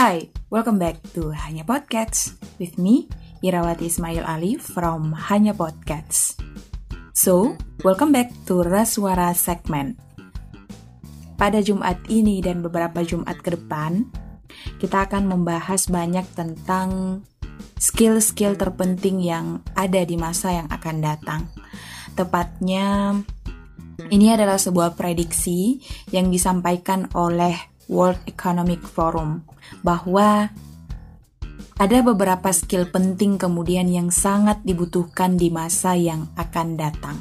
Hi, welcome back to Hanya Podcast with me, Irawati Ismail Ali from Hanya Podcast. So, welcome back to Raswara segment. Pada Jumat ini dan beberapa Jumat ke depan, kita akan membahas banyak tentang skill-skill terpenting yang ada di masa yang akan datang. Tepatnya, ini adalah sebuah prediksi yang disampaikan oleh World Economic Forum bahwa ada beberapa skill penting kemudian yang sangat dibutuhkan di masa yang akan datang.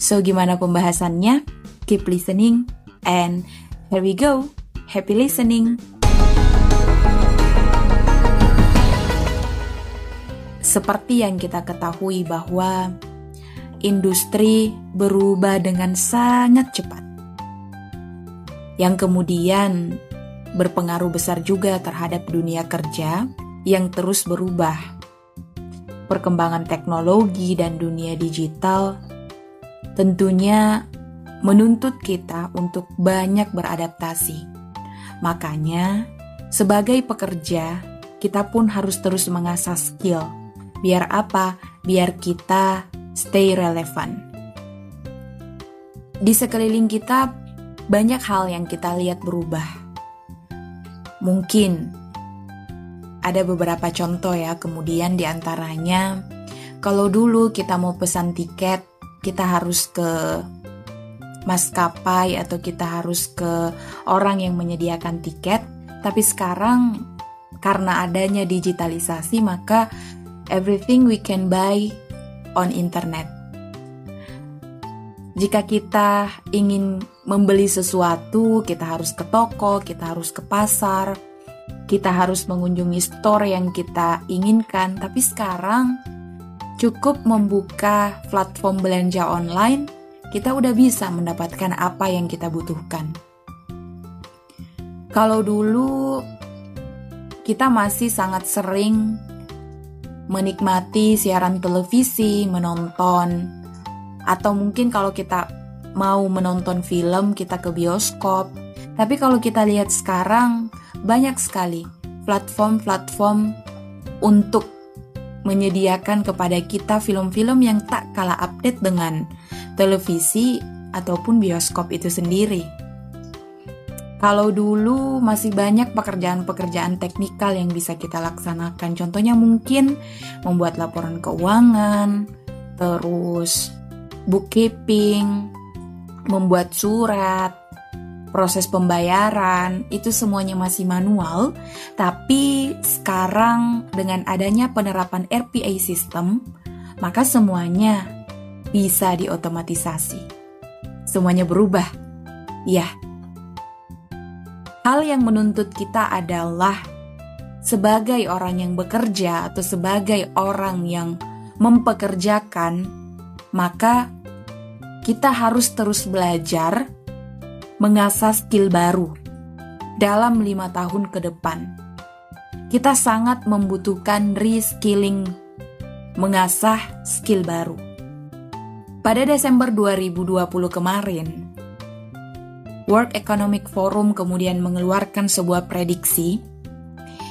So, gimana pembahasannya? Keep listening and here we go. Happy listening! Seperti yang kita ketahui bahwa industri berubah dengan sangat cepat. Yang kemudian berpengaruh besar juga terhadap dunia kerja yang terus berubah. Perkembangan teknologi dan dunia digital tentunya menuntut kita untuk banyak beradaptasi. Makanya, sebagai pekerja, kita pun harus terus mengasah skill. Biar apa? Biar kita stay relevant. Di sekeliling kita banyak hal yang kita lihat berubah. Mungkin ada beberapa contoh ya, kemudian di antaranya kalau dulu kita mau pesan tiket, kita harus ke maskapai atau kita harus ke orang yang menyediakan tiket, tapi sekarang karena adanya digitalisasi maka everything we can buy on internet. Jika kita ingin membeli sesuatu, kita harus ke toko, kita harus ke pasar, kita harus mengunjungi store yang kita inginkan. Tapi sekarang cukup membuka platform belanja online, kita udah bisa mendapatkan apa yang kita butuhkan. Kalau dulu kita masih sangat sering menikmati siaran televisi, menonton, atau mungkin kalau kita mau menonton film, kita ke bioskop. Tapi kalau kita lihat sekarang, banyak sekali platform-platform untuk menyediakan kepada kita film-film yang tak kalah update dengan televisi ataupun bioskop itu sendiri. Kalau dulu masih banyak pekerjaan-pekerjaan teknikal yang bisa kita laksanakan. Contohnya mungkin membuat laporan keuangan, terus bookkeeping, membuat surat, proses pembayaran, itu semuanya masih manual. Tapi sekarang dengan adanya penerapan RPA system, maka semuanya bisa diotomatisasi. Semuanya berubah. Ya, hal yang menuntut kita adalah sebagai orang yang bekerja atau sebagai orang yang mempekerjakan, maka kita harus terus belajar mengasah skill baru dalam lima tahun ke depan. Kita sangat membutuhkan reskilling, mengasah skill baru. Pada Desember 2020 kemarin, World Economic Forum kemudian mengeluarkan sebuah prediksi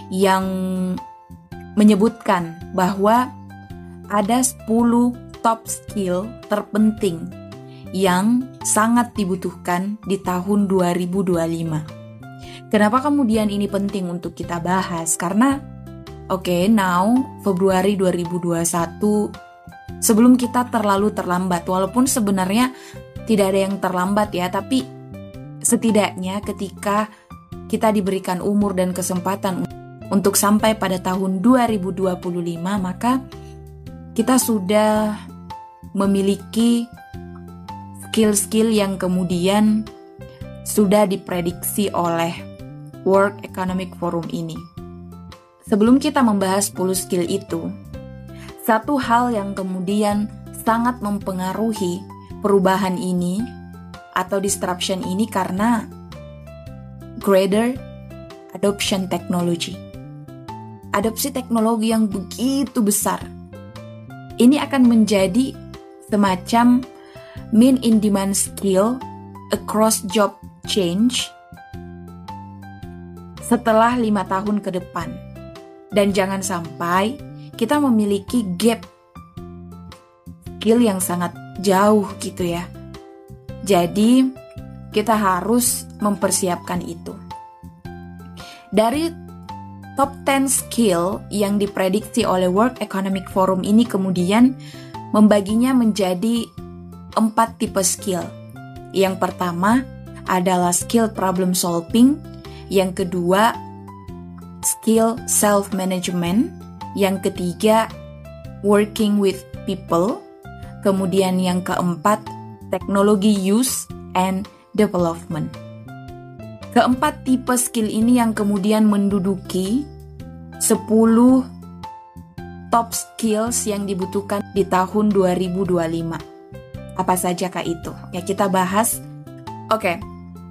yang menyebutkan bahwa ada 10 top skill terpenting yang sangat dibutuhkan di tahun 2025. Kenapa kemudian ini penting untuk kita bahas? Karena oke, okay, now Februari 2021 sebelum kita terlalu terlambat walaupun sebenarnya tidak ada yang terlambat ya, tapi Setidaknya ketika kita diberikan umur dan kesempatan untuk sampai pada tahun 2025 maka kita sudah memiliki skill-skill yang kemudian sudah diprediksi oleh World Economic Forum ini. Sebelum kita membahas 10 skill itu, satu hal yang kemudian sangat mempengaruhi perubahan ini atau disruption ini karena greater adoption technology. Adopsi teknologi yang begitu besar. Ini akan menjadi semacam main in demand skill across job change setelah lima tahun ke depan. Dan jangan sampai kita memiliki gap skill yang sangat jauh gitu ya. Jadi, kita harus mempersiapkan itu. Dari top 10 skill yang diprediksi oleh World Economic Forum ini kemudian membaginya menjadi empat tipe skill. Yang pertama adalah skill problem solving, yang kedua skill self management, yang ketiga working with people, kemudian yang keempat teknologi use and development. Keempat tipe skill ini yang kemudian menduduki 10 top skills yang dibutuhkan di tahun 2025. Apa saja kak itu? Ya kita bahas. Oke,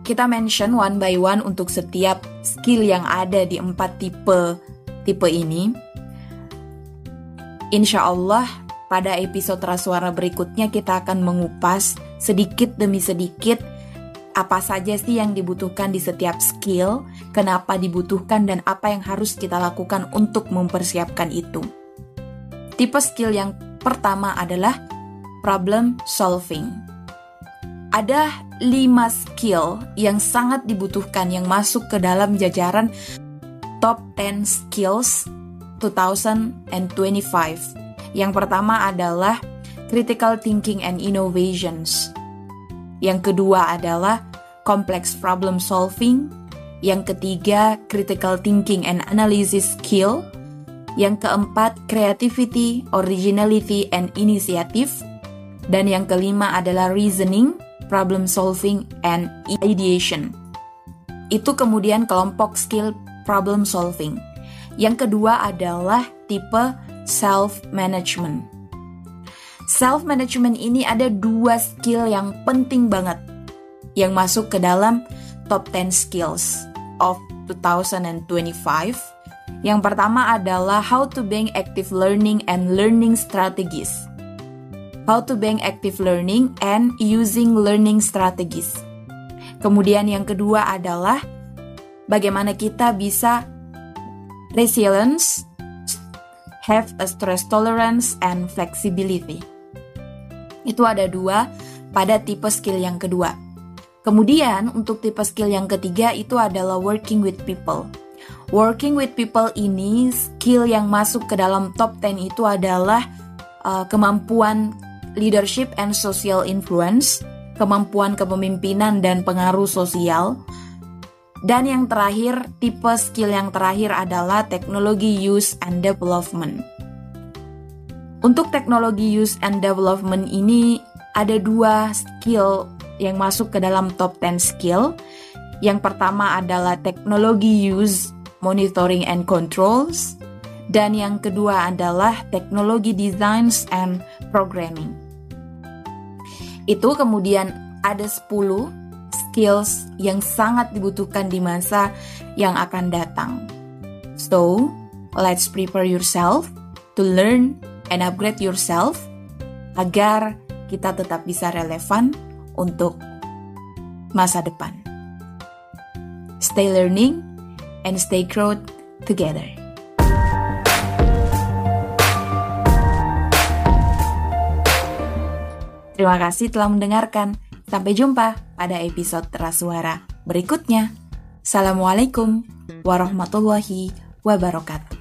kita mention one by one untuk setiap skill yang ada di empat tipe tipe ini. Insya Allah pada episode Rasuara berikutnya kita akan mengupas sedikit demi sedikit apa saja sih yang dibutuhkan di setiap skill, kenapa dibutuhkan, dan apa yang harus kita lakukan untuk mempersiapkan itu. Tipe skill yang pertama adalah problem solving. Ada lima skill yang sangat dibutuhkan yang masuk ke dalam jajaran top 10 skills 2025. Yang pertama adalah critical thinking and innovations. Yang kedua adalah complex problem solving. Yang ketiga, critical thinking and analysis skill. Yang keempat, creativity, originality, and initiative. Dan yang kelima adalah reasoning, problem solving, and ideation. Itu kemudian kelompok skill problem solving. Yang kedua adalah tipe self-management. Self-management ini ada dua skill yang penting banget yang masuk ke dalam top 10 skills of 2025. Yang pertama adalah how to bank active learning and learning strategies. How to bank active learning and using learning strategies. Kemudian yang kedua adalah bagaimana kita bisa resilience, have a stress tolerance and flexibility. Itu ada dua pada tipe skill yang kedua. Kemudian untuk tipe skill yang ketiga itu adalah working with people. Working with people ini skill yang masuk ke dalam top 10 itu adalah uh, kemampuan leadership and social influence, kemampuan kepemimpinan dan pengaruh sosial. Dan yang terakhir, tipe skill yang terakhir adalah teknologi use and development. Untuk teknologi use and development ini ada dua skill yang masuk ke dalam top 10 skill. Yang pertama adalah teknologi use, monitoring and controls. Dan yang kedua adalah teknologi designs and programming. Itu kemudian ada 10 skills yang sangat dibutuhkan di masa yang akan datang. So, let's prepare yourself to learn and upgrade yourself agar kita tetap bisa relevan untuk masa depan. Stay learning and stay growth together. Terima kasih telah mendengarkan. Sampai jumpa pada episode Rasuara berikutnya. Assalamualaikum warahmatullahi wabarakatuh.